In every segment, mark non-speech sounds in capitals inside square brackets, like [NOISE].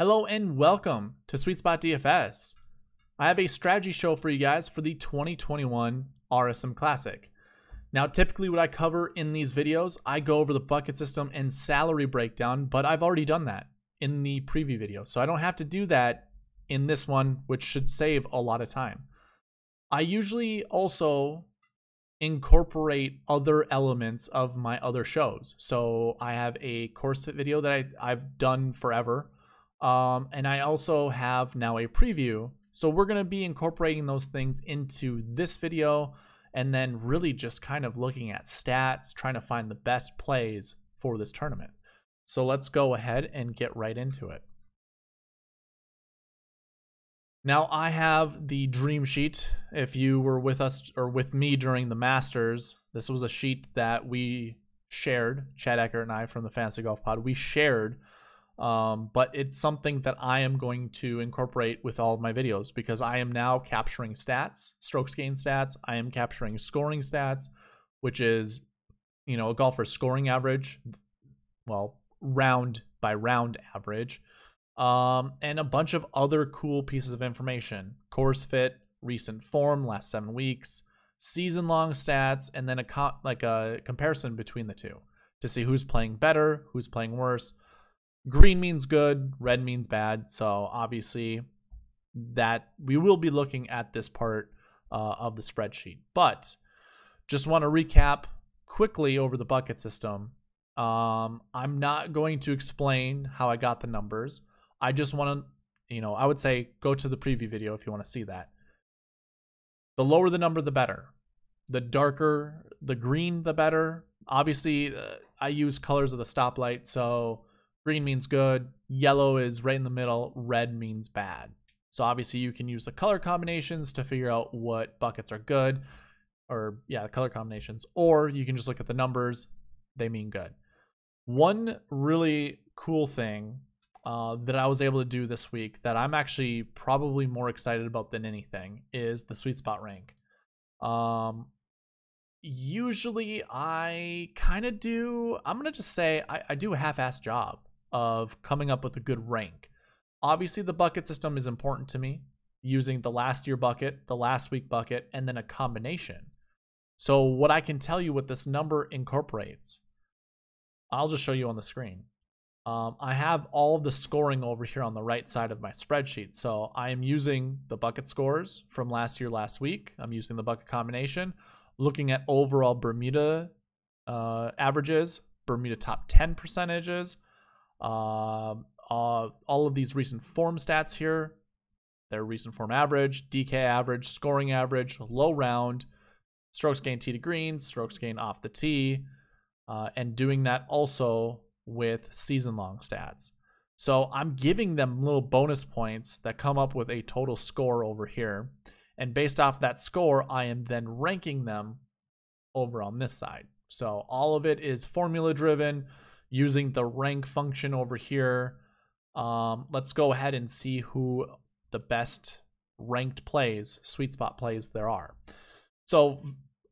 Hello and welcome to Sweet Spot DFS. I have a strategy show for you guys for the 2021 RSM Classic. Now, typically what I cover in these videos, I go over the bucket system and salary breakdown, but I've already done that in the preview video. So I don't have to do that in this one, which should save a lot of time. I usually also incorporate other elements of my other shows. So I have a course video that I, I've done forever um, and I also have now a preview. So we're going to be incorporating those things into this video and then really just kind of looking at stats, trying to find the best plays for this tournament. So let's go ahead and get right into it. Now I have the dream sheet. If you were with us or with me during the Masters, this was a sheet that we shared, Chad Eckert and I from the Fantasy Golf Pod. We shared um, but it's something that I am going to incorporate with all of my videos because I am now capturing stats, strokes gain stats. I am capturing scoring stats, which is, you know, a golfer's scoring average, well, round by round average, um, and a bunch of other cool pieces of information. Course fit, recent form, last seven weeks, season long stats, and then a co- like a comparison between the two to see who's playing better, who's playing worse green means good, red means bad. So obviously, that we will be looking at this part uh, of the spreadsheet. But just want to recap quickly over the bucket system. Um, I'm not going to explain how I got the numbers. I just want to, you know, I would say go to the preview video if you want to see that. The lower the number, the better. The darker the green, the better. Obviously, uh, I use colors of the stoplight, so Green means good, yellow is right in the middle, red means bad. So obviously you can use the color combinations to figure out what buckets are good or yeah, the color combinations or you can just look at the numbers, they mean good. One really cool thing uh, that I was able to do this week that I'm actually probably more excited about than anything is the sweet spot rank. Um, usually I kind of do, I'm going to just say I, I do a half ass job of coming up with a good rank. Obviously, the bucket system is important to me, using the last year bucket, the last week bucket, and then a combination. So, what I can tell you what this number incorporates, I'll just show you on the screen. Um, I have all of the scoring over here on the right side of my spreadsheet. So I am using the bucket scores from last year, last week. I'm using the bucket combination, looking at overall Bermuda uh, averages, Bermuda top 10 percentages, uh, uh, all of these recent form stats here, their recent form average, DK average, scoring average, low round, strokes gain tee to greens, strokes gain off the tee, uh, and doing that also with season long stats. So I'm giving them little bonus points that come up with a total score over here. And based off that score, I am then ranking them over on this side. So all of it is formula driven using the rank function over here. Um, let's go ahead and see who the best ranked plays, sweet spot plays there are. So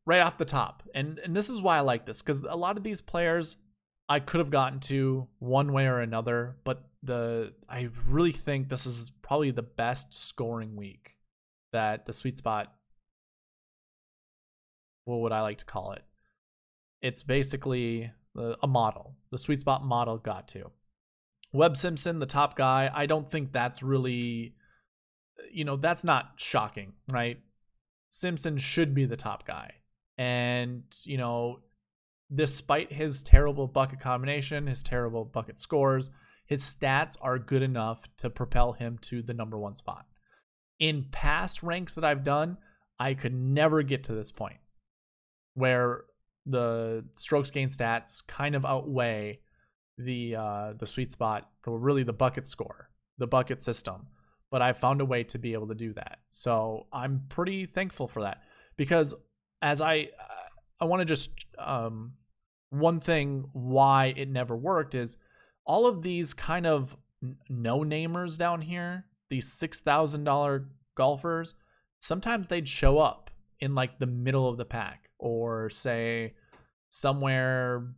right off the top, and, and this is why I like this, because a lot of these players I could have gotten to one way or another, but the I really think this is probably the best scoring week that the sweet spot what would I like to call it? It's basically Uh, a model. The sweet spot model got to. Webb Simpson, the top guy, I don't think that's really, you know, that's not shocking, right? Simpson should be the top guy. And, you know, despite his terrible bucket combination, his terrible bucket scores, his stats are good enough to propel him to the number one spot. In past ranks that I've done, I could never get to this point where the strokes gain stats kind of outweigh the uh, the sweet spot or really the bucket score, the bucket system. But I found a way to be able to do that, so I'm pretty thankful for that because as I I want to just um, one thing why it never worked is all of these kind of no namers down here, these six thousand dollar golfers, sometimes they'd show up in like the middle of the pack or say somewhere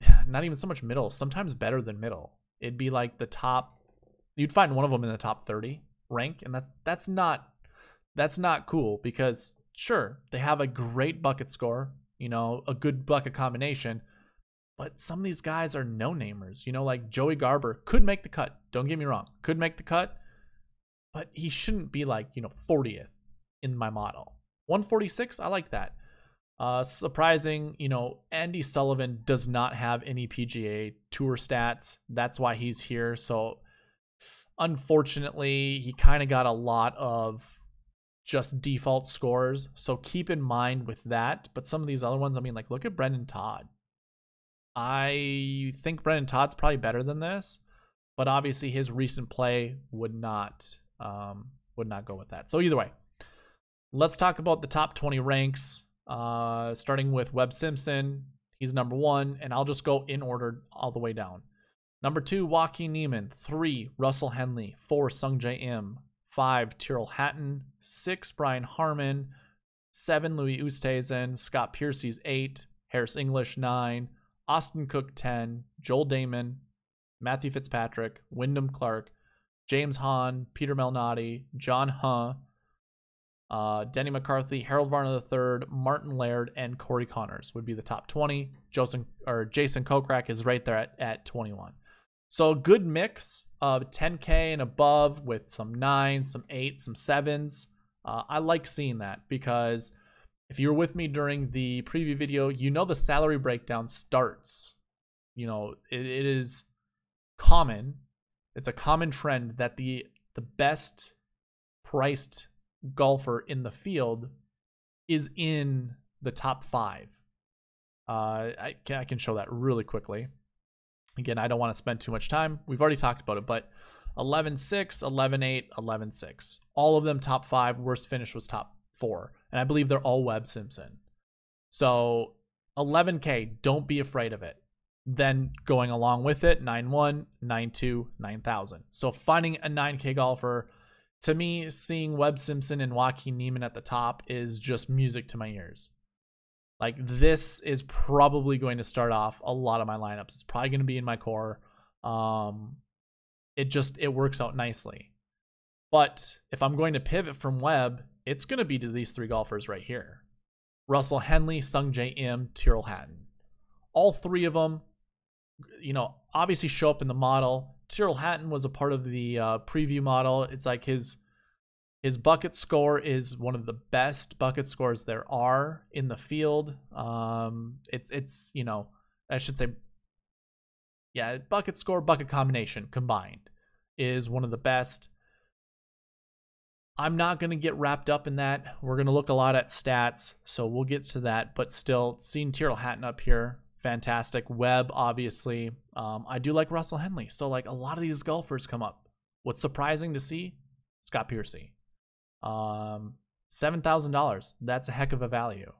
[SIGHS] not even so much middle, sometimes better than middle. It'd be like the top you'd find one of them in the top 30 rank, and that's that's not that's not cool because sure they have a great bucket score, you know, a good bucket combination, but some of these guys are no namers. You know, like Joey Garber could make the cut. Don't get me wrong, could make the cut, but he shouldn't be like you know 40th in my model. 146, I like that. Uh, surprising, you know, Andy Sullivan does not have any PGA Tour stats. That's why he's here. So, unfortunately, he kind of got a lot of just default scores. So keep in mind with that. But some of these other ones, I mean, like look at Brendon Todd. I think Brendon Todd's probably better than this, but obviously his recent play would not um, would not go with that. So either way, let's talk about the top 20 ranks. Uh, starting with Webb Simpson, he's number one, and I'll just go in order all the way down. Number two, Joaquin Niemann. Three, Russell Henley. Four, Sungjae Im. Five, Tyrrell Hatton. Six, Brian Harman. Seven, Louis Oosthuizen. Scott Piercy's eight. Harris English, nine. Austin Cook, 10. Joel Dahmen. Matthew Fitzpatrick. Wyndham Clark. James Hahn. Peter Malnati. John Huh uh, Denny McCarthy, Harold Varner III, Martin Laird, and Corey Conners would be the top 20. Jason or Jason Kokrak is right there at, at 21. So a good mix of 10K and above with some nines, some eights, some sevens. Uh, I like seeing that because if you were with me during the preview video, you know the salary breakdown starts. You know, it, it is common. It's a common trend that the the best priced golfer in the field is in the top five. Uh, I can I can show that really quickly. Again, I don't want to spend too much time. We've already talked about it, but 11 6, 11 8, 11 6. All of them top five. Worst finish was top four. And I believe they're all Webb Simpson. So 11K, don't be afraid of it. Then going along with it, 9 1, 9 2, 9000. So finding a 9K golfer to me, seeing Webb Simpson and Joaquin Niemann at the top is just music to my ears. Like this is probably going to start off a lot of my lineups. It's probably going to be in my core. Um, it just it works out nicely. But if I'm going to pivot from Webb, it's going to be to these three golfers right here: Russell Henley, Sungjae Im, Tyrrell Hatton. All three of them, you know, obviously show up in the model. Tyrrell Hatton was a part of the uh, preview model. It's like his his bucket score is one of the best bucket scores there are in the field. Um, it's it's you know I should say, yeah, bucket score bucket combination combined is one of the best. I'm not going to get wrapped up in that. We're going to look a lot at stats, so we'll get to that. But still, seeing Tyrrell Hatton up here, fantastic. Webb, obviously. Um, I do like Russell Henley. So, like, a lot of these golfers come up. What's surprising to see? Scott Piercy. Um, $7,000. That's a heck of a value.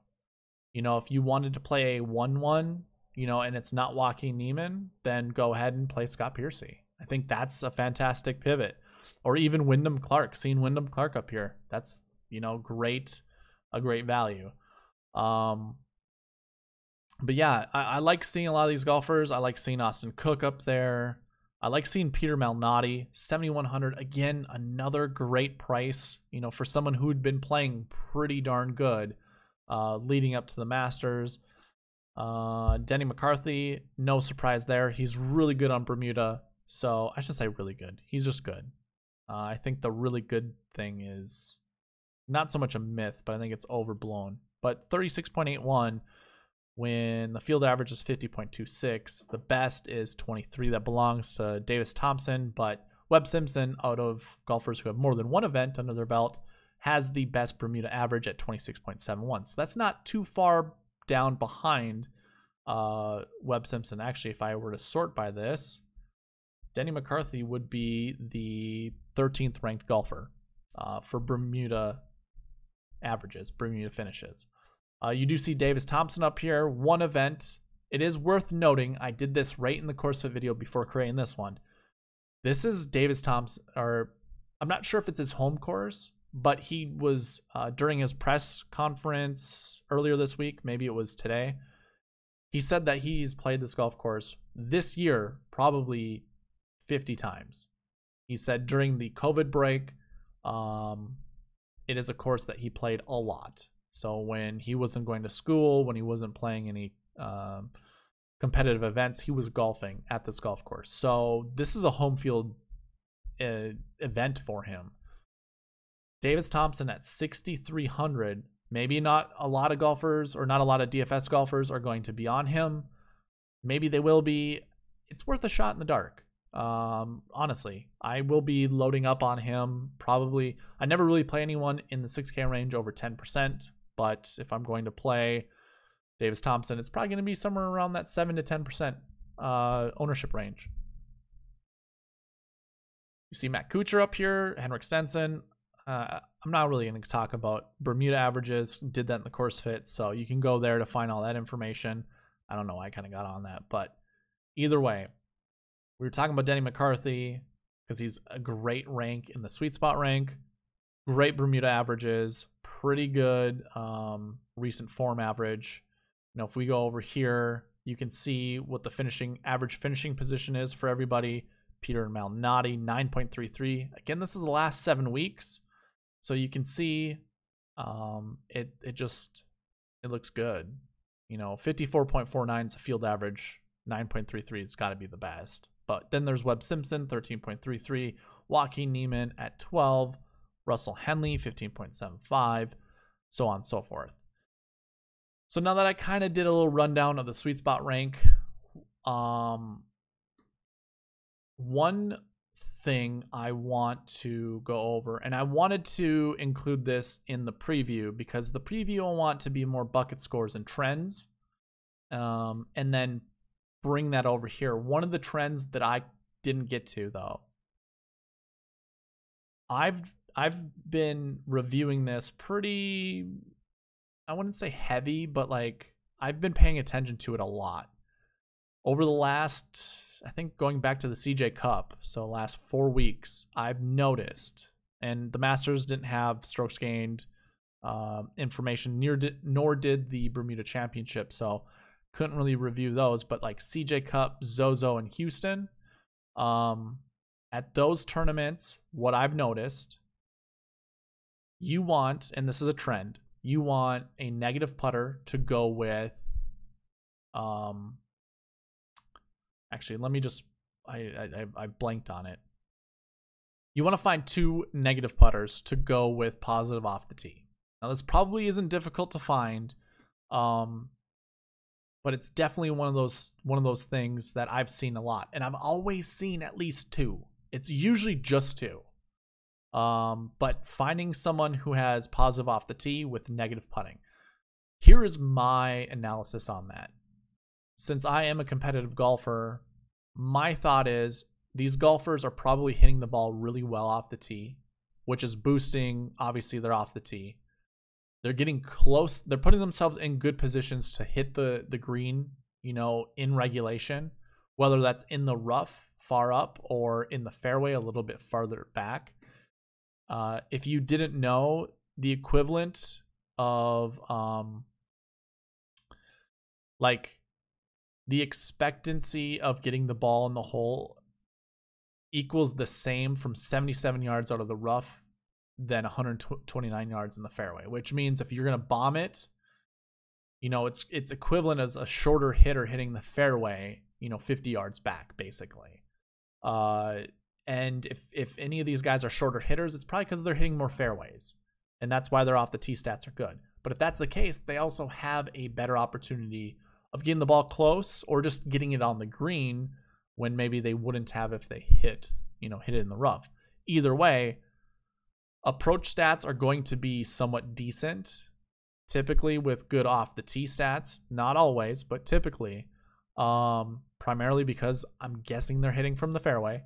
You know, if you wanted to play a 1 1, you know, and it's not Joaquin Niemann, then go ahead and play Scott Piercy. I think that's a fantastic pivot. Or even Wyndham Clark, seeing Wyndham Clark up here. That's, you know, great, a great value. Um, but yeah, I, I, like seeing a lot of these golfers. I like seeing Austin Cook up there. I like seeing Peter Malnati, 7100 again, another great price, you know, for someone who'd been playing pretty darn good uh, leading up to the Masters. Uh, Denny McCarthy, no surprise there. He's really good on Bermuda. So I should say really good. He's just good. Uh, I think the really good thing is not so much a myth, but I think it's overblown. But 36.81 when the field average is 50.26. The best is 23. That belongs to Davis Thompson, but Webb Simpson, out of golfers who have more than one event under their belt, has the best Bermuda average at 26.71. So that's not too far down behind uh, Webb Simpson. Actually, if I were to sort by this, Denny McCarthy would be the 13th ranked golfer uh, for Bermuda averages, Bermuda finishes. Uh, you do see Davis Thompson up here. One event. It is worth noting, I did this right in the course of the video before creating this one. This is Davis Thompson, or I'm not sure if it's his home course, but he was uh, during his press conference earlier this week, maybe it was today. He said that he's played this golf course this year probably 50 times. He said during the COVID break, um, it is a course that he played a lot. So when he wasn't going to school, when he wasn't playing any um, competitive events, he was golfing at this golf course. So this is a home field uh, event for him. Davis Thompson at 6,300. Maybe not a lot of golfers or not a lot of DFS golfers are going to be on him. Maybe they will be. It's worth a shot in the dark. Um, honestly, I will be loading up on him probably. I never really play anyone in the 6K range over 10%, but if I'm going to play Davis Thompson, it's probably going to be somewhere around that 7 to 10% uh, ownership range. You see Matt Kuchar up here, Henrik Stenson. Uh, I'm not really going to talk about Bermuda averages. Did that in the course fit, so you can go there to find all that information. I don't know why I kind of got on that, but either way, we were talking about Denny McCarthy because he's a great rank in the sweet spot rank, great Bermuda averages, pretty good um, recent form average. You know, if we go over here, you can see what the finishing average finishing position is for everybody. Peter and Malnati, 9.33. Again, this is the last seven weeks. So you can see um, it it just it looks good. You know, 54.49 is a field average. 9.33 has got to be the best. But then there's Webb Simpson, 13.33, Joaquin Niemann at 12, Russell Henley, 15.75, so on and so forth. So now that I kind of did a little rundown of the sweet spot rank, um, one thing I want to go over, and I wanted to include this in the preview because the preview I want to be more bucket scores and trends, um, and then bring that over here. One of the trends that I didn't get to though, I've I've been reviewing this pretty I wouldn't say heavy, but like I've been paying attention to it a lot. Over the last I think going back to the CJ Cup, so last 4 weeks, I've noticed and the Masters didn't have strokes gained uh, information near di- nor did the Bermuda Championship. So couldn't really review those, but like CJ Cup, Zozo, and Houston. Um, at those tournaments, what I've noticed, you want, and this is a trend, you want a negative putter to go with. Um, actually, let me just, I I, I blanked on it. You want to find two negative putters to go with positive off the tee. Now, this probably isn't difficult to find. Um, but it's definitely one of those one of those things that I've seen a lot, and I've always seen at least two. It's usually just two. Um, but finding someone who has positive off the tee with negative putting. Here is my analysis on that. Since I am a competitive golfer, my thought is these golfers are probably hitting the ball really well off the tee, which is boosting obviously they're off the tee. They're getting close. They're putting themselves in good positions to hit the the green, you know, in regulation, whether that's in the rough far up or in the fairway a little bit farther back. Uh, if you didn't know, the equivalent of um, like the expectancy of getting the ball in the hole equals the same from 77 yards out of the rough than 129 yards in the fairway, which means if you're going to bomb it, you know, it's it's equivalent as a shorter hitter hitting the fairway, you know, 50 yards back basically. Uh and if if any of these guys are shorter hitters, it's probably cuz they're hitting more fairways. And that's why they're off the tee stats are good. But if that's the case, they also have a better opportunity of getting the ball close or just getting it on the green when maybe they wouldn't have if they hit, you know, hit it in the rough. Either way, Approach stats are going to be somewhat decent, typically with good off the tee stats. Not always, but typically. Um, primarily because I'm guessing they're hitting from the fairway,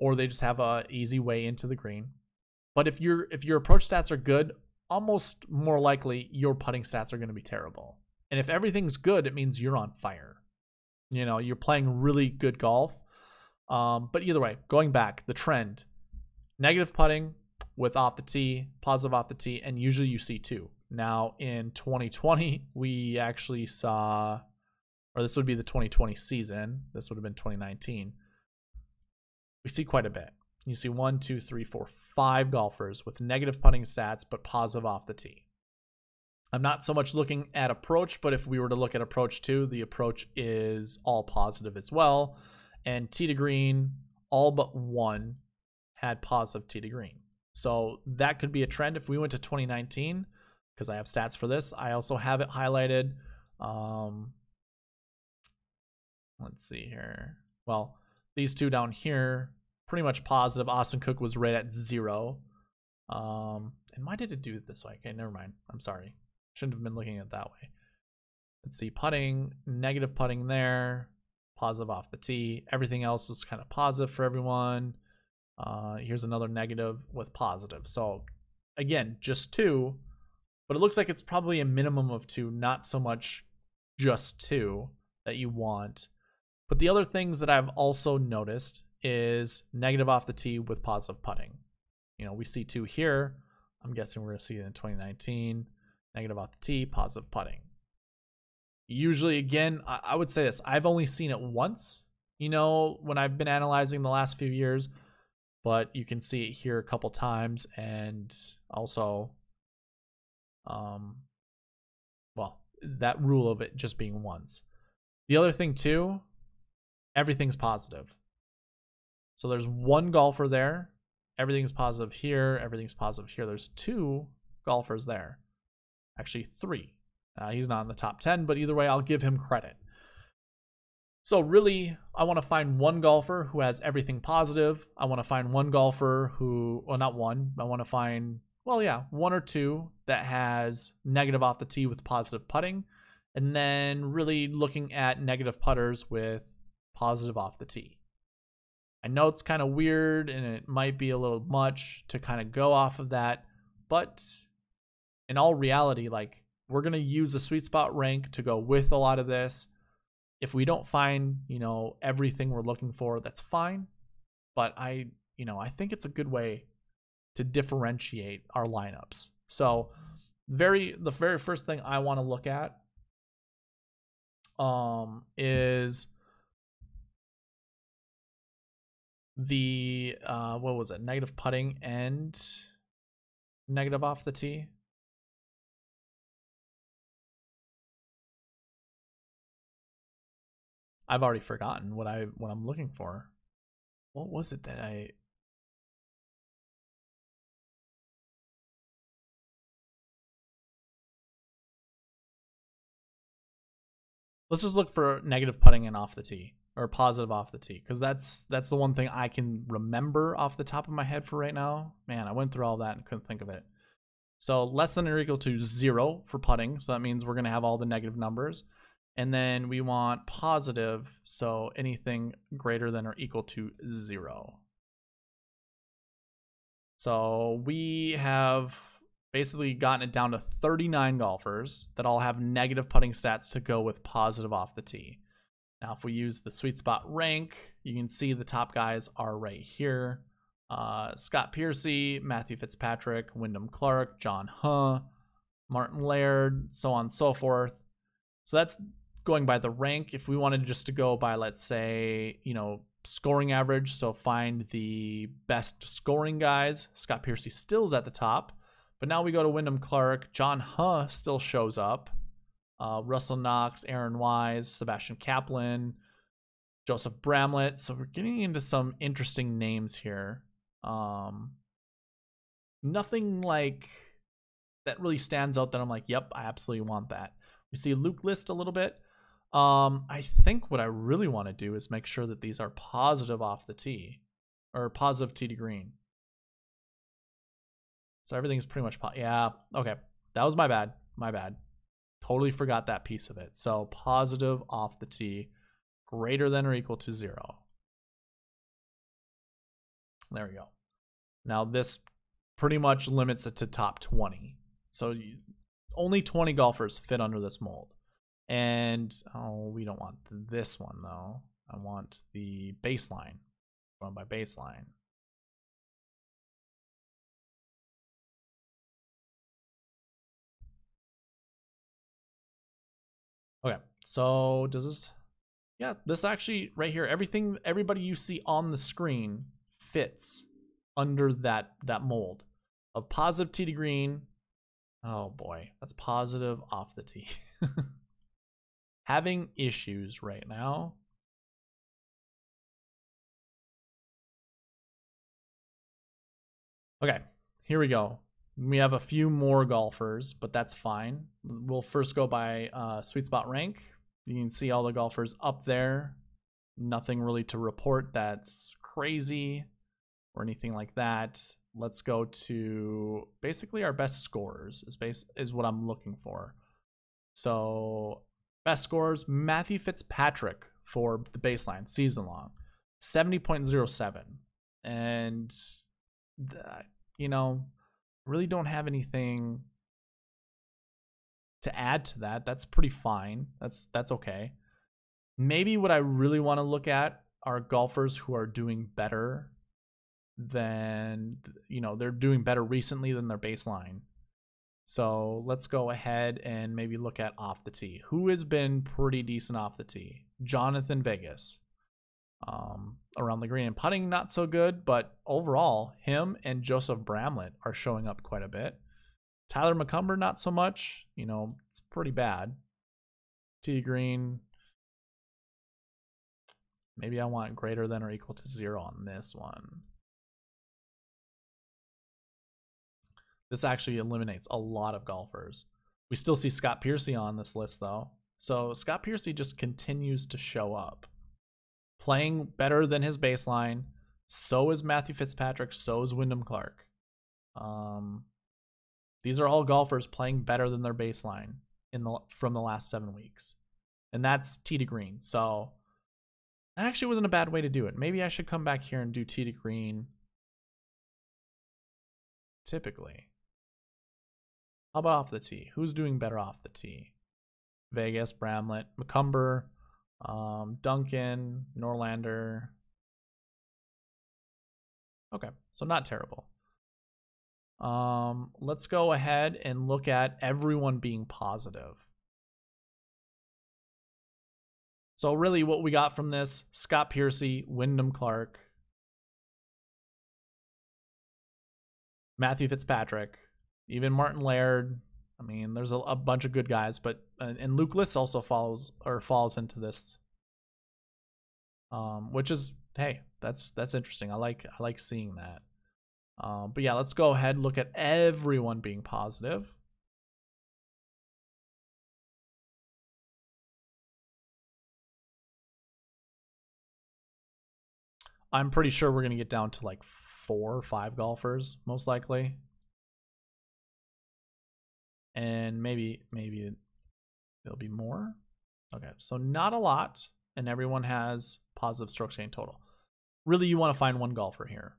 or they just have a easy way into the green. But if your if your approach stats are good, almost more likely your putting stats are going to be terrible. And if everything's good, it means you're on fire. You know, you're playing really good golf. Um, but either way, going back, the trend negative putting, with off the tee, positive off the tee, and usually you see two. Now in 2020, we actually saw, or this would be the 2020 season. This would have been 2019. We see quite a bit. You see one, two, three, four, five golfers with negative putting stats, but positive off the tee. I'm not so much looking at approach, but if we were to look at approach two, the approach is all positive as well. And tee to green, all but one had positive tee to green. So that could be a trend if we went to 2019, because I have stats for this. I also have it highlighted. Um, let's see here. Well, these two down here, pretty much positive. Austin Cook was right at zero. Um, and why did it do it this way? Okay, never mind. I'm sorry. Shouldn't have been looking at it that way. Let's see, putting, negative putting there, positive off the tee. Everything else was kind of positive for everyone. Uh, here's another negative with positive. So again, just two, but it looks like it's probably a minimum of two, not so much just two that you want. But the other things that I've also noticed is negative off the tee with positive putting. You know, we see two here. I'm guessing we're going to see it in 2019 negative off the tee, positive putting. Usually, again, I, would say this I've only seen it once, you know, when I've been analyzing the last few years, but you can see it here a couple times and also, um, well, that rule of it just being once. The other thing, too, everything's positive. So there's one golfer there. Everything's positive here. Everything's positive here. There's two golfers there. Actually, three. Uh, he's not in the top 10, but either way, I'll give him credit. So, really, I want to find one golfer who has everything positive. I want to find one golfer who, well, not one, I want to find, well, yeah, one or two that has negative off the tee with positive putting. And then really looking at negative putters with positive off the tee. I know it's kind of weird and it might be a little much to kind of go off of that, but in all reality, like we're gonna use the sweet spot rank to go with a lot of this. If we don't find, you know, everything we're looking for, that's fine. But I, you know, I think it's a good way to differentiate our lineups. So, very the very first thing I want to look at um is the uh what was it? Negative putting and negative off the tee. I've already forgotten what I what I'm looking for. What was it that I Let's just look for negative putting and off the tee or positive off the tee because that's that's the one thing I can remember off the top of my head for right now. Man, I went through all that and couldn't think of it. So less than or equal to zero for putting. So that means we're going to have all the negative numbers. And then we want positive, so anything greater than or equal to zero. So we have basically gotten it down to 39 golfers that all have negative putting stats to go with positive off the tee. Now, if we use the sweet spot rank, you can see the top guys are right here. Uh, Scott Piercy, Matthew Fitzpatrick, Wyndham Clark, John Huh, Martin Laird, so on and so forth. So that's going by the rank. If we wanted just to go by, let's say, you know, scoring average, so find the best scoring guys, Scott Piercy still is at the top. But now we go to Wyndham Clark. John Huh still shows up. Uh, Russell Knox, Aaron Wise, Sebastian Cappelen, Joseph Bramlett. So we're getting into some interesting names here. Um, nothing like that really stands out that I'm like, yep, I absolutely want that. We see Luke List a little bit. Um, I think what I really want to do is make sure that these are positive off the tee or positive tee to green. So everything's pretty much, po- yeah, okay. That was my bad. My bad. Totally forgot that piece of it. So positive off the tee, greater than or equal to zero. There we go. Now this pretty much limits it to top 20. So you, only 20 golfers fit under this mold. And oh, we don't want this one though. I want the baseline. Going by baseline. Okay, so does this? Yeah, this actually right here, everything, everybody you see on the screen fits under that that mold of positive tee to green. Oh boy, that's positive off the tee. [LAUGHS] Having issues right now. Okay, here we go. We have a few more golfers, but that's fine. We'll first go by uh, sweet spot rank. You can see all the golfers up there. Nothing really to report that's crazy or anything like that. Let's go to basically our best scores is base is what I'm looking for. So best scores, Matthew Fitzpatrick for the baseline season long, 70.07. And you know, really don't have anything to add to that. That's pretty fine. That's that's okay. Maybe what I really want to look at are golfers who are doing better than you know, they're doing better recently than their baseline. So let's go ahead and maybe look at off the tee. Who has been pretty decent off the tee? Jhonattan Vegas. Um, around the green and putting not so good, but overall, him and Joseph Bramlett are showing up quite a bit. Tyler McCumber, not so much. You know, it's pretty bad. T Green. Maybe I want greater than or equal to zero on this one. This actually eliminates a lot of golfers. We still see Scott Piercy on this list though. So Scott Piercy just continues to show up. Playing better than his baseline. So is Matthew Fitzpatrick. So is Wyndham Clark. Um, these are all golfers playing better than their baseline in the from the last seven weeks, and that's tee to green. So that actually wasn't a bad way to do it. Maybe I should come back here and do tee to green. Typically, how about off the tee? Who's doing better off the tee? Vegas, Bramlett, McCumber, um, Duncan, Norlander. Okay, so not terrible. Um, let's go ahead and look at everyone being positive. So really what we got from this, Scott Piercy, Wyndham Clark, Matthew Fitzpatrick, even Martin Laird. I mean, there's a, a bunch of good guys, but uh, and Luke List also follows or falls into this. Um, which is hey, that's that's interesting. I like I like seeing that. Um, but yeah, let's go ahead look at everyone being positive. I'm pretty sure we're going to get down to like four or five golfers, most likely. And maybe, maybe there'll be more. Okay, so not a lot, and everyone has positive strokes gained total. Really, you want to find one golfer here,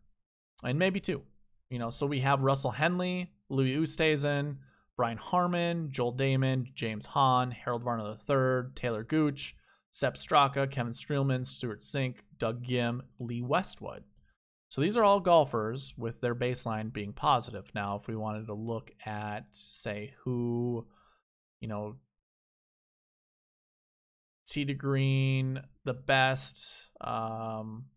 and maybe two. You know, so we have Russell Henley, Louis Oosthuizen, Brian Harman, Joel Dahmen, James Hahn, Harold Varner III, Taylor Gooch, Sepp Straka, Kevin Streelman, Stewart Cink, Doug Ghim, Lee Westwood. So these are all golfers with their baseline being positive. Now, if we wanted to look at, say, who, you know, tee to green, the best, um,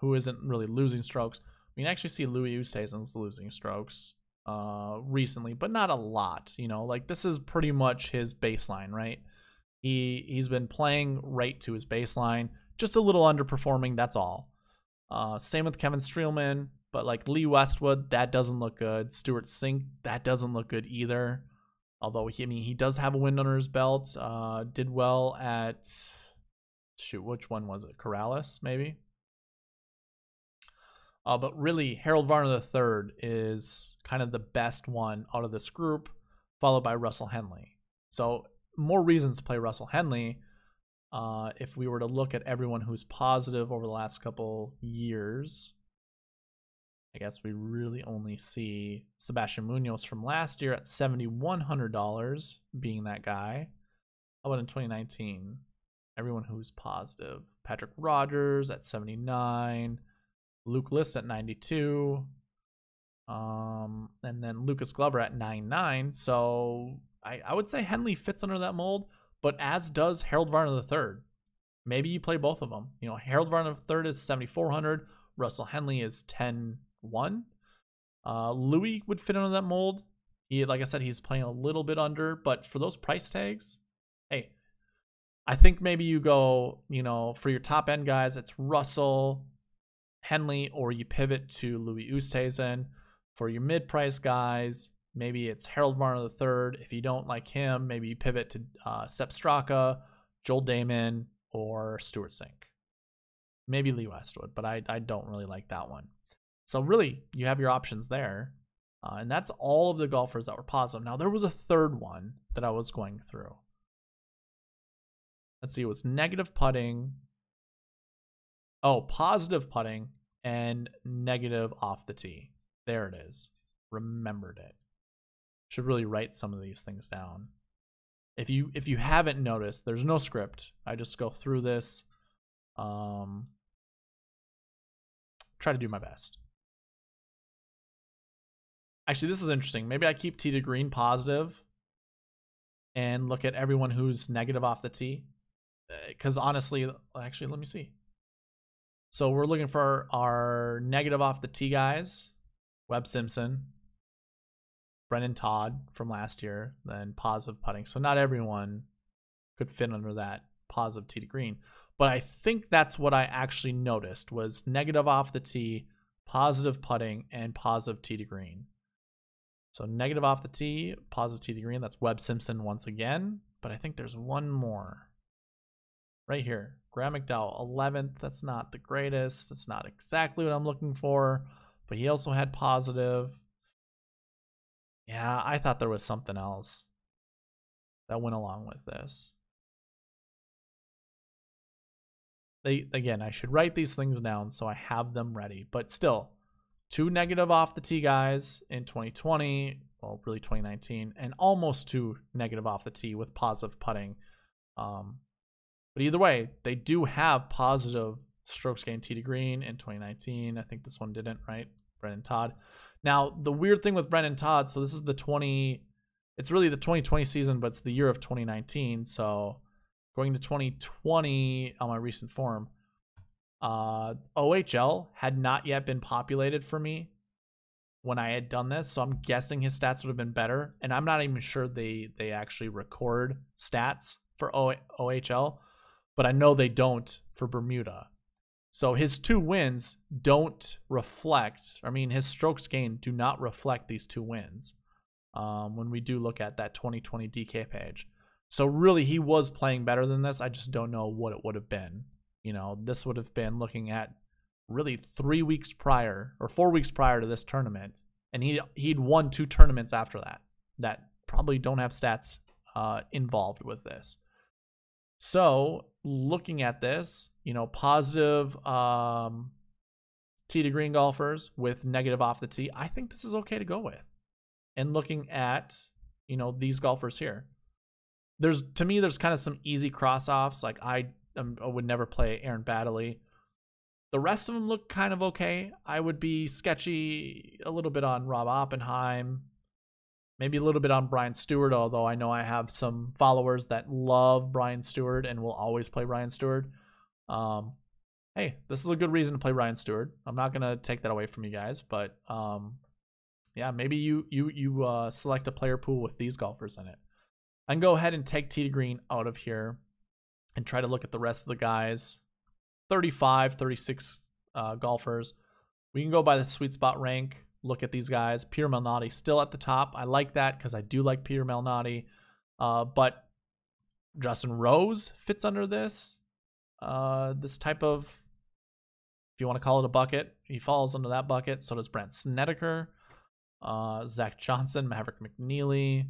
who isn't really losing strokes, we can actually see Louis Oosthuizen's losing strokes uh, recently, but not a lot. You know, like this is pretty much his baseline, right? He he's been playing right to his baseline, just a little underperforming. That's all. Uh, same with Kevin Streelman, but like Lee Westwood, that doesn't look good. Stewart Cink, that doesn't look good either. Although he, I mean, he does have a win under his belt. Uh, did well at shoot, which one was it? Corales, maybe. Uh, but really, Harold Varner III is kind of the best one out of this group, followed by Russell Henley. So, more reasons to play Russell Henley. Uh, if we were to look at everyone who's positive over the last couple years, I guess we really only see Sebastian Munoz from last year at $7,100 being that guy. How about in 2019? Everyone who's positive. Patrick Rodgers at 79. Luke List at 92. Um, and then Lucas Glover at 99. So I, I would say Henley fits under that mold, but as does Harold Varner III. Maybe you play both of them. You know, Harold Varner III is 7,400. Russell Henley is 10 1. Uh, Louis would fit under that mold. He, like I said, he's playing a little bit under, but for those price tags, hey, I think maybe you go, you know, for your top end guys, it's Russell, Henley, or you pivot to Louis Oosthuizen. For your mid price guys, maybe it's Harold Varner III. If you don't like him, maybe you pivot to uh, Sepp Straka, Joel Dahmen, or Stewart Cink. Maybe Lee Westwood, but I, I don't really like that one. So really, you have your options there. Uh, and that's all of the golfers that were positive. Now, there was a third one that I was going through. Let's see, it was negative putting. Oh, positive putting and negative off the tee. There it is. Remembered it. Should really write some of these things down. If you if you haven't noticed, there's no script. I just go through this. Um, try to do my best. Actually, this is interesting. Maybe I keep tee to green positive and look at everyone who's negative off the tee. Because uh, honestly, actually, let me see. So we're looking for our negative off the tee guys Webb Simpson, Brendon Todd from last year, then positive putting. So not everyone could fit under that positive tee to green. But I think that's what I actually noticed was negative off the tee, positive putting, and positive tee to green. So negative off the tee, positive tee to green. That's Webb Simpson once again. But I think there's one more. Right here. Graham McDowell, 11th. That's not the greatest. That's not exactly what I'm looking for. But he also had positive. Yeah, I thought there was something else that went along with this. they again, I should write these things down so I have them ready. But still, two negative off the tee guys in 2020, well, really 2019, and almost two negative off the tee with positive putting. Um, but either way, they do have positive strokes gained tee to green in 2019. I think this one didn't, right? Brendon Todd. Now, the weird thing with Brendon Todd, so this is the 20, it's really the 2020 season, but it's the year of 2019. So Going to 2020 on my recent form, uh, OHL had not yet been populated for me when I had done this, so I'm guessing his stats would have been better. And I'm not even sure they they actually record stats for o- OHL, but I know they don't for Bermuda. So his two wins don't reflect. I mean, his strokes gained do not reflect these two wins. Um, when we do look at that 2020 DK page. So really, he was playing better than this. I just don't know what it would have been. You know, this would have been looking at really three weeks prior or four weeks prior to this tournament, and he he'd won two tournaments after that that probably don't have stats uh, involved with this. So looking at this, you know, positive um, tee to green golfers with negative off the tee, I think this is okay to go with. And looking at you know these golfers here, there's to me there's kind of some easy cross offs. Like I, um, I would never play Aaron Baddeley. The rest of them look kind of okay. I would be sketchy a little bit on Rob Oppenheim, maybe a little bit on Brian Stuard, although I know I have some followers that love Brian Stuard and will always play Brian Stuard. Um, hey, this is a good reason to play Ryan Stewart. I'm not gonna take that away from you guys, but um, yeah, maybe you you you uh, select a player pool with these golfers in it. I can go ahead and take Tee to Green out of here and try to look at the rest of the guys. 35, 36 uh, golfers. We can go by the sweet spot rank, look at these guys. Peter Malnati still at the top. I like that because I do like Peter Malnati. Uh, but Justin Rose fits under this. Uh, this type of, if you want to call it a bucket, he falls under that bucket. So does Brandt Snedeker, uh, Zach Johnson, Maverick McNealy.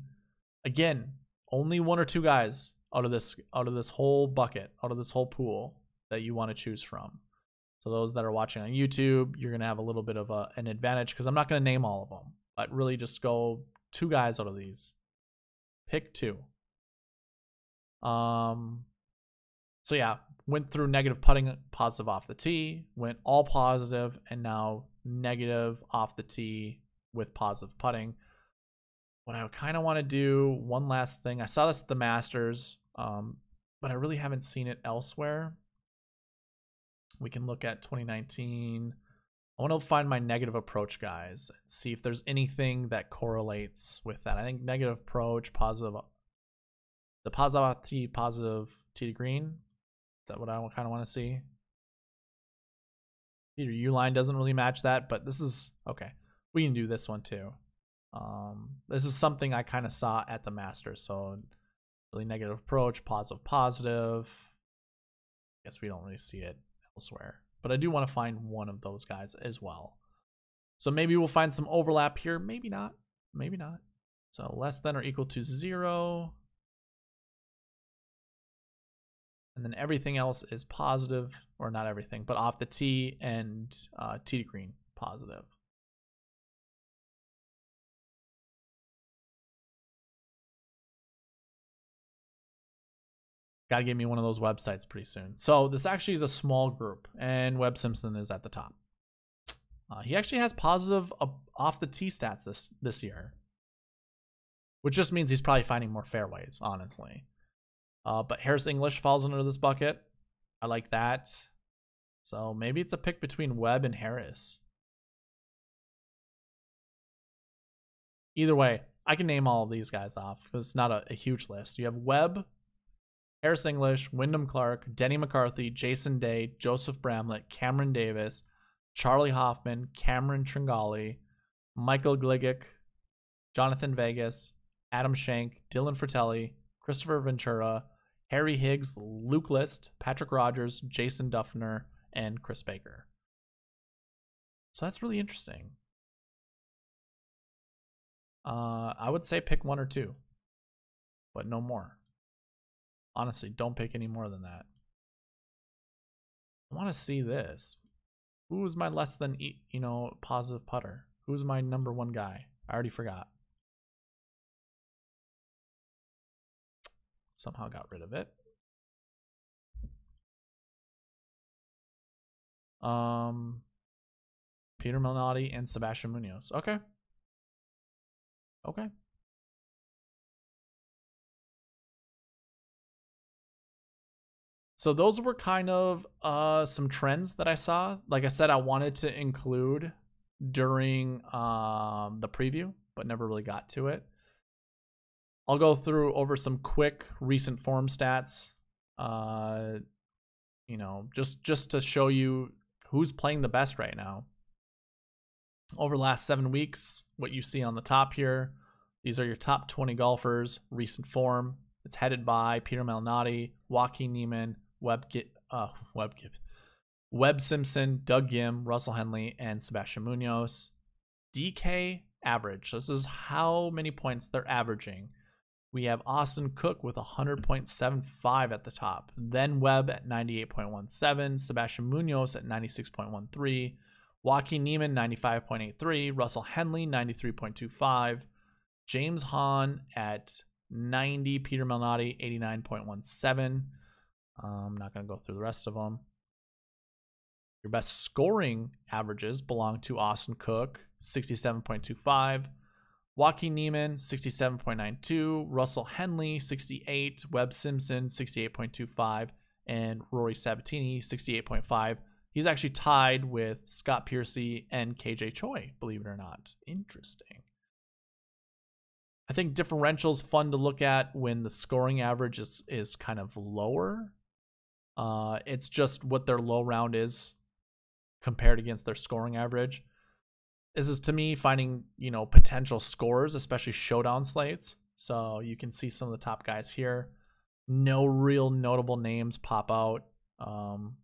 Again, only one or two guys out of this out of this whole bucket, out of this whole pool that you want to choose from. So those that are watching on YouTube, you're gonna have a little bit of a, an advantage because I'm not gonna name all of them, but really just go two guys out of these. Pick two. Um. So yeah, went through negative putting, positive off the tee, went all positive, and now negative off the tee with positive putting what I kind of want to do, one last thing. I saw this at the Masters, um, but I really haven't seen it elsewhere. We can look at 2019 I want to find my negative approach guys and see if there's anything that correlates with that. I think negative approach, positive, the positive tee, positive tee to green. That what I kind of want to see? Peter Uihlein doesn't really match that, but this is okay. We can do this one too. Um, this is something I kind of saw at the Masters. So really negative approach, positive, positive. I Guess we don't really see it elsewhere but I do want to find one of those guys as well. So maybe we'll find some overlap here. Maybe not. Maybe not. So less than or equal to zero. And then everything else is positive, or not everything, but off the tee and uh, tee to green, positive. Got to give me one of those websites pretty soon. So this actually is a small group, and Webb Simpson is at the top. Uh, he actually has positive uh, off the tee stats this this year, which just means he's probably finding more fairways, honestly. Uh, but Harris English falls under this bucket. I like that. So maybe it's a pick between Webb and Harris. Either way, I can name all of these guys off because it's not a, a huge list. You have Webb, Harris English, Wyndham Clark, Denny McCarthy, Jason Day, Joseph Bramlett, Cameron Davis, Charley Hoffman, Cameron Tringale, Michael Gligic, Jhonattan Vegas, Adam Schenk, Dylan Frittelli, Kristoffer Ventura, Harry Higgs, Luke List, Patrick Rodgers, Jason Dufner, and Chris Baker. So that's really interesting. Uh, I would say pick one or two, but no more. Honestly, don't pick any more than that. I want to see this. Who was my less than, you know, positive putter? Who's my number one guy? I already forgot. Somehow got rid of it. Um, Peter Malnati and Sebastian Munoz. Okay. Okay. So those were kind of uh, some trends that I saw. Like I said, I wanted to include during um, the preview, but never really got to it. I'll go through over some quick recent form stats. Uh, you know, just just to show you who's playing the best right now. Over the last seven weeks, what you see on the top here, these are your top 20 golfers, recent form. It's headed by Peter Malnati, Joaquin Niemann, Webb, uh, Webb, Simpson, Doug Ghim, Russell Henley, and Sebastian Munoz. DK average. So this is how many points they're averaging. We have Austin Cook with 100.75 at the top, then Webb at 98.17, Sebastian Munoz at 96.13, Joaquin Niemann 95.83, Russell Henley 93.25, James Hahn at 90, Peter Malnati 89.17. I'm um, not going to go through the rest of them. Your best scoring averages belong to Austin Cook, 67.25, Joaquin Niemann, 67.92, Russell Henley, 68, Webb Simpson, 68.25, and Rory Sabbatini, 68.5. He's actually tied with Scott Piercy and KJ Choi, believe it or not. Interesting. I think differential's fun to look at when the scoring average is, is kind of lower uh, it's just what their low round is compared against their scoring average. This is to me finding, you know, potential scores, especially showdown slates. So you can see some of the top guys here. No real notable names pop out. Um,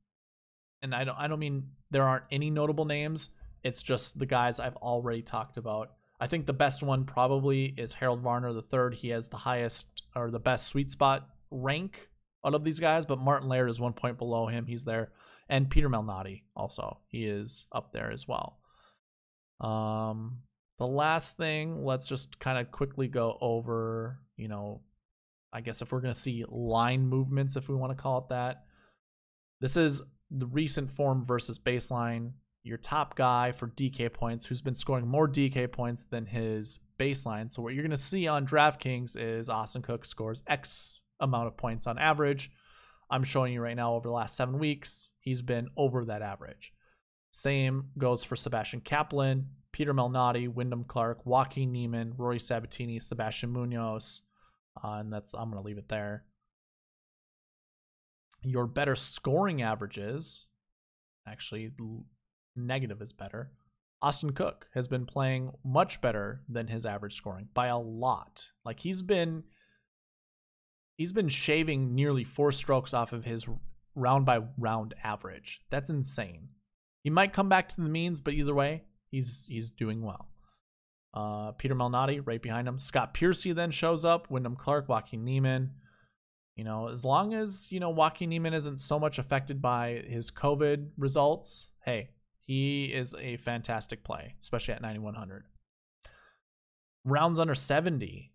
and I don't I don't mean there aren't any notable names. It's just the guys I've already talked about. I think the best one probably is Harold Varner the third. He has the highest or the best sweet spot rank out of these guys, but Martin Laird is one point below him. He's there. And Peter Malnati also. He is up there as well. Um the last thing, let's just kind of quickly go over, you know, I guess if we're going to see line movements if we want to call it that. This is the recent form versus baseline. Your top guy for DK points who's been scoring more DK points than his baseline. So what you're going to see on DraftKings is Austin Cook scores X amount of points on average. I'm showing you right now over the last seven weeks, he's been over that average. Same goes for Sebastian Cappelen, Peter Malnati, Wyndham Clark, Joaquin Niemann, Rory Sabbatini, Sebastian Munoz, uh, and that's I'm gonna leave it there. Your better scoring averages, actually, negative is better. Austin Cook has been playing much better than his average scoring by a lot. Like he's been he's been shaving nearly 4 strokes off of his round by round average. That's insane. He might come back to the means, but either way, he's he's doing well. Uh, Peter Malnati right behind him. Scott Piercy then shows up. Wyndham Clark, Joaquin Niemann. You know, as long as you know Joaquin Niemann isn't so much affected by his COVID results, hey, he is a fantastic play, especially at 9100. Rounds under 70,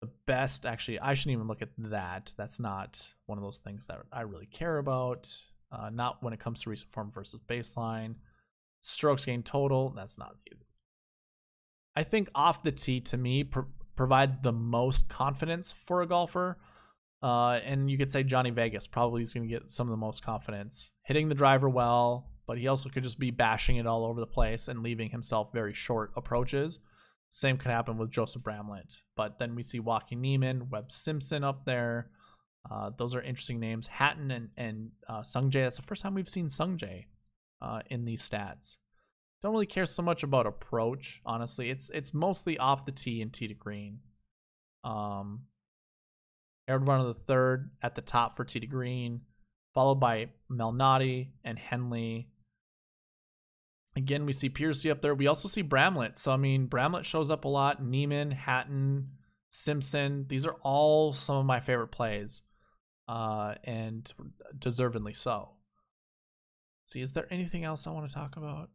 the best. Actually, I shouldn't even look at that. That's not one of those things that I really care about. Uh, not when it comes to recent form versus baseline. Strokes gained total, that's not. I think off the tee to me pr- provides the most confidence for a golfer. Uh, and you could say Johnny Vegas probably is going to get some of the most confidence. Hitting the driver well, but he also could just be bashing it all over the place and leaving himself very short approaches. Same could happen with Joseph Bramlett. But then we see Joaquin Niemann, Webb Simpson up there. Uh, those are interesting names. Hatton and, and uh, Sungjae. That's the first time we've seen Sungjae uh, in these stats. Don't really care so much about approach, honestly. It's it's mostly off the tee and tee to green. Um, Harold Varner the third at the top for tee to green, followed by Malnati and Henley. Again, we see Piercy up there. We also see Bramlett. So I mean, Bramlett shows up a lot. Niemann, Hatton, Simpson. These are all some of my favorite plays, uh, and deservedly so. See, is there anything else I want to talk about?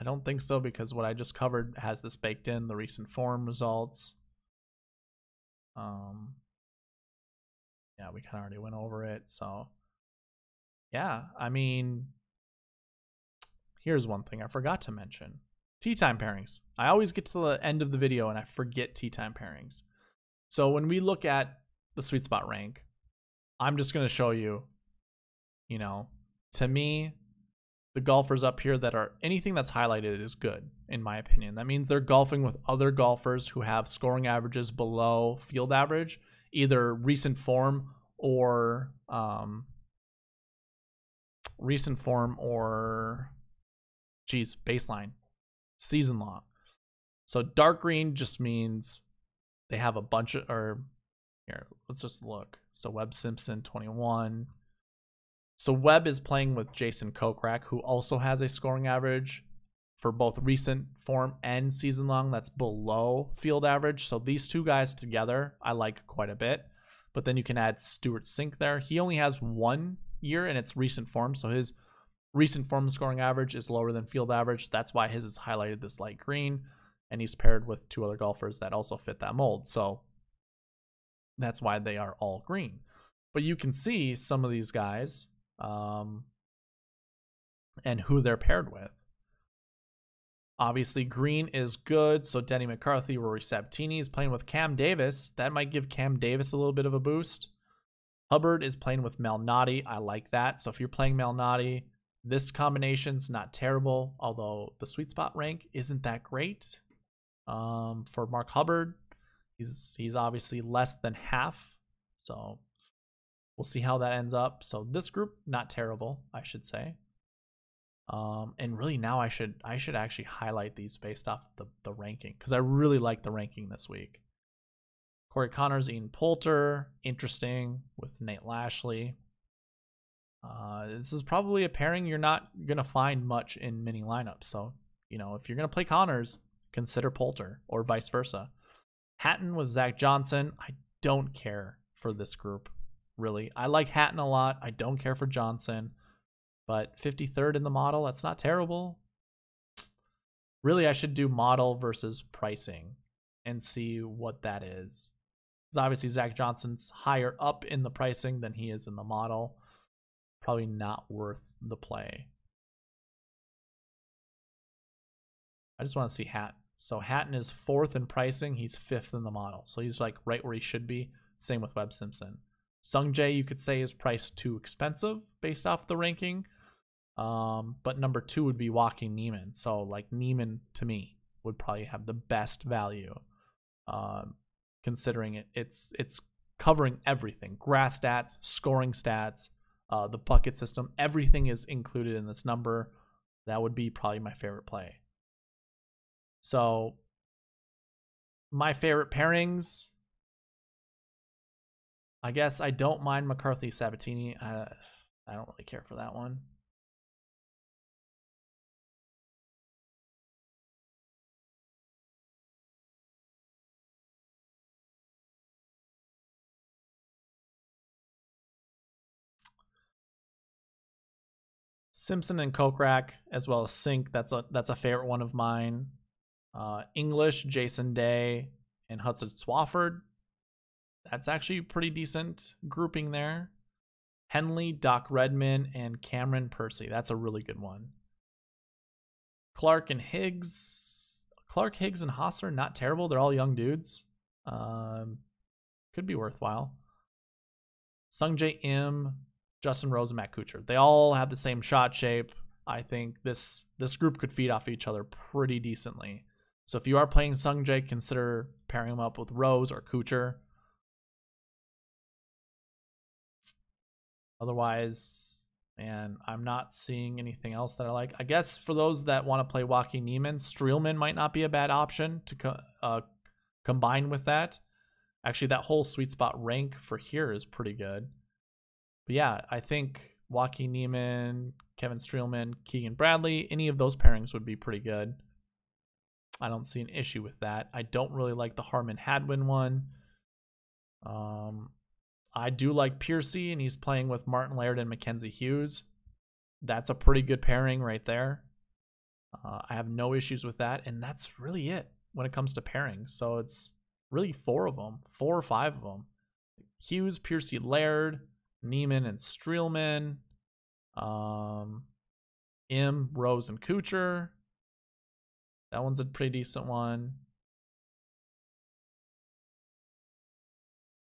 I don't think so because what I just covered has this baked in, the recent form results. Um, yeah, we kind of already went over it. So, yeah, I mean, here's one thing I forgot to mention tee time pairings. I always get to the end of the video and I forget tee time pairings. So, when we look at the sweet spot rank, I'm just going to show you, you know, to me, the golfers up here that are anything that's highlighted is good, in my opinion. That means they're golfing with other golfers who have scoring averages below field average, either recent form or um, recent form or, geez, baseline, season long. So dark green just means they have a bunch of, or here, let's just look. So Webb Simpson, 21. So Webb is playing with Jason Kokrak, who also has a scoring average for both recent form and season long that's below field average. So these two guys together, I like quite a bit. But then you can add Stewart Cink there. He only has one year and it's recent form. So his recent form scoring average is lower than field average. That's why his is highlighted this light green. And he's paired with two other golfers that also fit that mold. So that's why they are all green. But you can see some of these guys um, and who they're paired with. Obviously, green is good. So Denny McCarthy, Rory Sabbatini is playing with Cam Davis. That might give Cam Davis a little bit of a boost. Hubbard is playing with Malnati. I like that. So if you're playing Malnati, this combination's not terrible, although the sweet spot rank isn't that great. Um, for Mark Hubbard, He's he's obviously less than half. So we'll see how that ends up. So this group not terrible, I should say. Um, and really now I should I should actually highlight these based off the the ranking because I really like the ranking this week. Corey Conners, Ian Poulter, interesting with Nate Lashley. Uh, this is probably a pairing you're not gonna find much in mini lineups. So you know if you're gonna play Conners, consider Poulter or vice versa. Hatton with Zach Johnson. I don't care for this group, really. I like Hatton a lot. I don't care for Johnson. But 53rd in the model, that's not terrible. Really, I should do model versus pricing and see what that is. Because obviously, Zach Johnson's higher up in the pricing than he is in the model. Probably not worth the play. I just want to see Hatton. So Hatton is fourth in pricing. He's fifth in the model. So he's like right where he should be. Same with Webb Simpson. Sung Jae, you could say, is priced too expensive based off the ranking. Um, but number two would be Joaquin Niemann. So, like, Niemann to me would probably have the best value, um, considering it, it's it's covering everything grass stats, scoring stats, uh, the bucket system. Everything is included in this number. That would be probably my favorite play. So, my favorite pairings. I guess I don't mind McCarthy Sabbatini. I, I don't really care for that one. Simpson and Kokrak, as well as Cink. That's a that's a favorite one of mine. Uh, English, Jason Day, and Hudson Swafford. That's actually pretty decent grouping there. Henley, Doc Redman, and Cameron Percy. That's a really good one. Clark and Higgs. Clark, Higgs, and Hossler, not terrible. They're all young dudes. Um, could be worthwhile. Sungjae Im, Justin Rose, and Matt Kuchar. They all have the same shot shape. I think this this group could feed off each other pretty decently. So if you are playing Sungjae, consider pairing him up with Rose or Kuchar. Otherwise, man, I'm not seeing anything else that I like. I guess for those that want to play Joaquin Niemann, Streelman might not be a bad option to co- uh, combine with that. Actually, that whole sweet spot rank for here is pretty good. But yeah, I think Joaquin Niemann, Kevin Streelman, Keegan Bradley, any of those pairings would be pretty good. I don't see an issue with that. I don't really like the Harman Hadwin one. Um, I do like Piercy, and he's playing with Martin Laird and Mackenzie Hughes. That's a pretty good pairing right there. Uh, I have no issues with that, and that's really it when it comes to pairings. So it's really four of them, four or five of them: Hughes, Piercy, Laird, Niemann, and Streelman. Um, Im, Rose, and Kuchar. That one's a pretty decent one.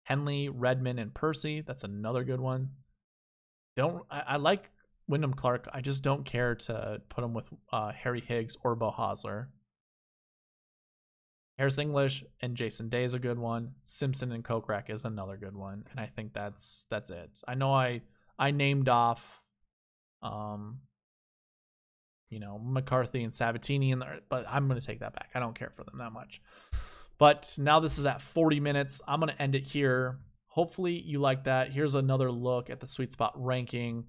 Henley, Redman, and Percy. That's another good one. Don't I, I like Wyndham Clark. I just don't care to put him with uh, Harry Higgs or Beau Hossler. Harris English and Jason Day is a good one. Simpson and Kokrak is another good one, and I think that's that's it. I know I I named off um you know, McCarthy and Sabbatini in there, but I'm going to take that back. I don't care for them that much. But now this is at 40 minutes. I'm going to end it here. Hopefully you like that. Here's another look at the sweet spot ranking.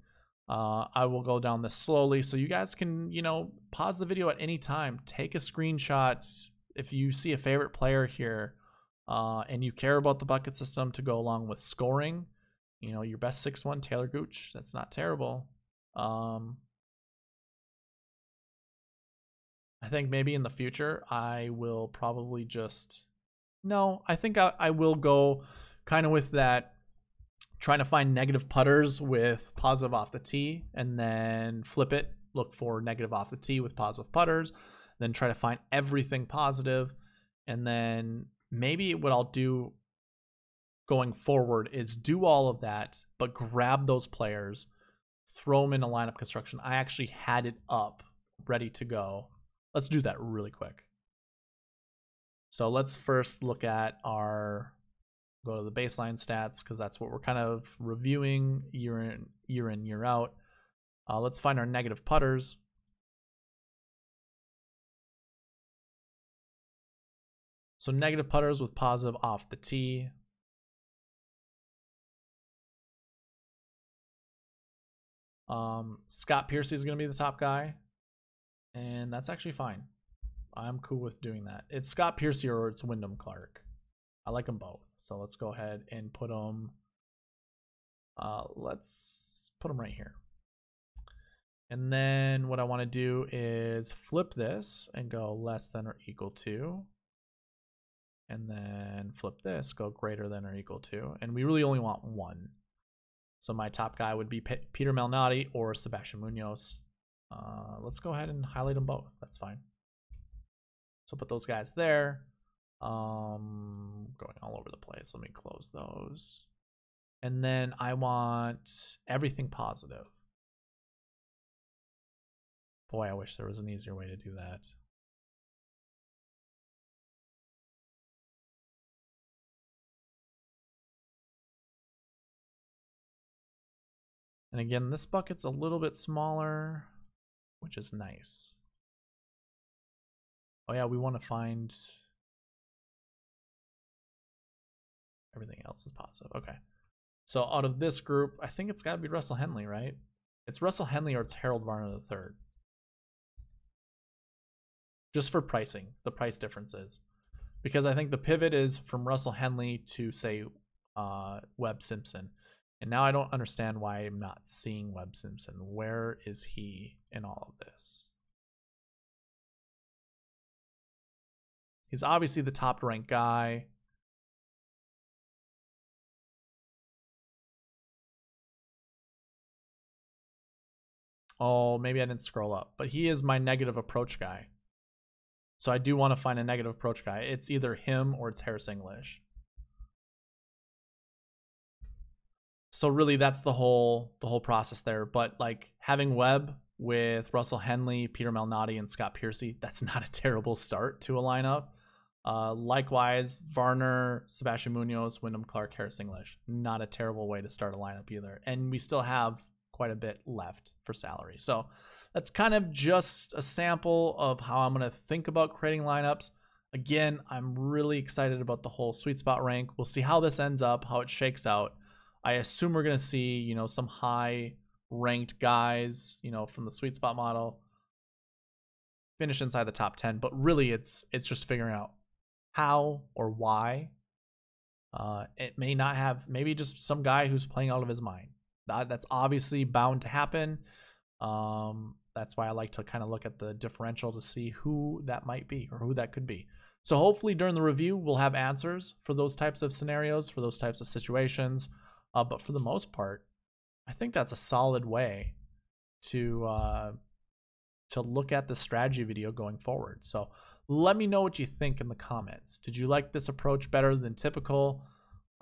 Uh, I will go down this slowly so you guys can, you know, pause the video at any time. Take a screenshot if you see a favorite player here uh, and you care about the bucket system to go along with scoring. You know, your best 6-1 Taylor Gooch. That's not terrible. Um, I think maybe in the future I will probably just no, I think I, I will go kind of with that trying to find negative putters with positive off the tee and then flip it, look for negative off the tee with positive putters, then try to find everything positive and then maybe what I'll do going forward is do all of that but grab those players, throw them in a lineup construction. I actually had it up ready to go Let's do that really quick. So let's first look at our go to the baseline stats because that's what we're kind of reviewing year in year in year out. Uh, let's find our negative putters. So negative putters with positive off the tee. Um, Scott Piercy is going to be the top guy and that's actually fine. I'm cool with doing that. It's Scott Piercy or it's Wyndham Clark. I like them both. So let's go ahead and put them. Uh, let's put them right here. And then what I want to do is flip this and go less than or equal to. And then flip this, go greater than or equal to. And we really only want one. So my top guy would be P Peter Malnati or Sebastian Munoz. Uh, let's go ahead and highlight them both. That's fine. So put those guys there. Um, going all over the place. Let me close those. And then I want everything positive. Boy, I wish there was an easier way to do that. And again, this bucket's a little bit smaller, which is nice. Oh yeah, we want to find everything else is positive. Okay. So out of this group, I think it's got to be Russell Henley, right? It's Russell Henley or it's Harold Varner III. Just for pricing, the price differences. Because I think the pivot is from Russell Henley to say uh, Webb Simpson. And now I don't understand why I'm not seeing Webb Simpson. Where is he in all of this? He's obviously the top ranked guy. Oh, maybe I didn't scroll up, but he is my negative approach guy. So I do want to find a negative approach guy. It's either him or it's Harris English. So really that's the whole the whole process there. But like having Webb with Russell Henley, Peter Malnati, and Scott Piercy, that's [LAUGHS] not a terrible start to a lineup. Uh, likewise, Varner, Sebastian Munoz, Wyndham Clark, Harris English. Not a terrible way to start a lineup either. And we still have quite a bit left for salary. So that's kind of just a sample of how I'm going to think about creating lineups. Again, I'm really excited about the whole sweet spot rank. We'll see how this ends up, how it shakes out. I assume we're going to see, you know, some high ranked guys, you know, from the sweet spot model finish inside the top 10, but really it's it's just figuring out how or why. Uh, it may not have maybe just some guy who's playing out of his mind. That, that's obviously bound to happen. Um, that's why I like to kind of look at the differential to see who that might be or who that could be. So hopefully during the review, we'll have answers for those types of scenarios, for those types of situations. Uh, but for the most part, I think that's a solid way to uh, to look at the strategy video going forward. So let me know what you think in the comments. Did you like this approach better than typical?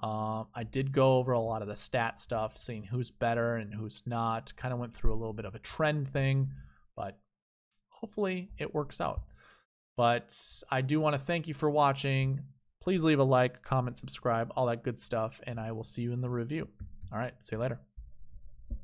Um, I did go over a lot of the stat stuff, seeing who's better and who's not. Kind of went through a little bit of a trend thing, but hopefully it works out. But I do want to thank you for watching. Please leave a like, comment, subscribe, all that good stuff, and I will see you in the review. All right, see you later.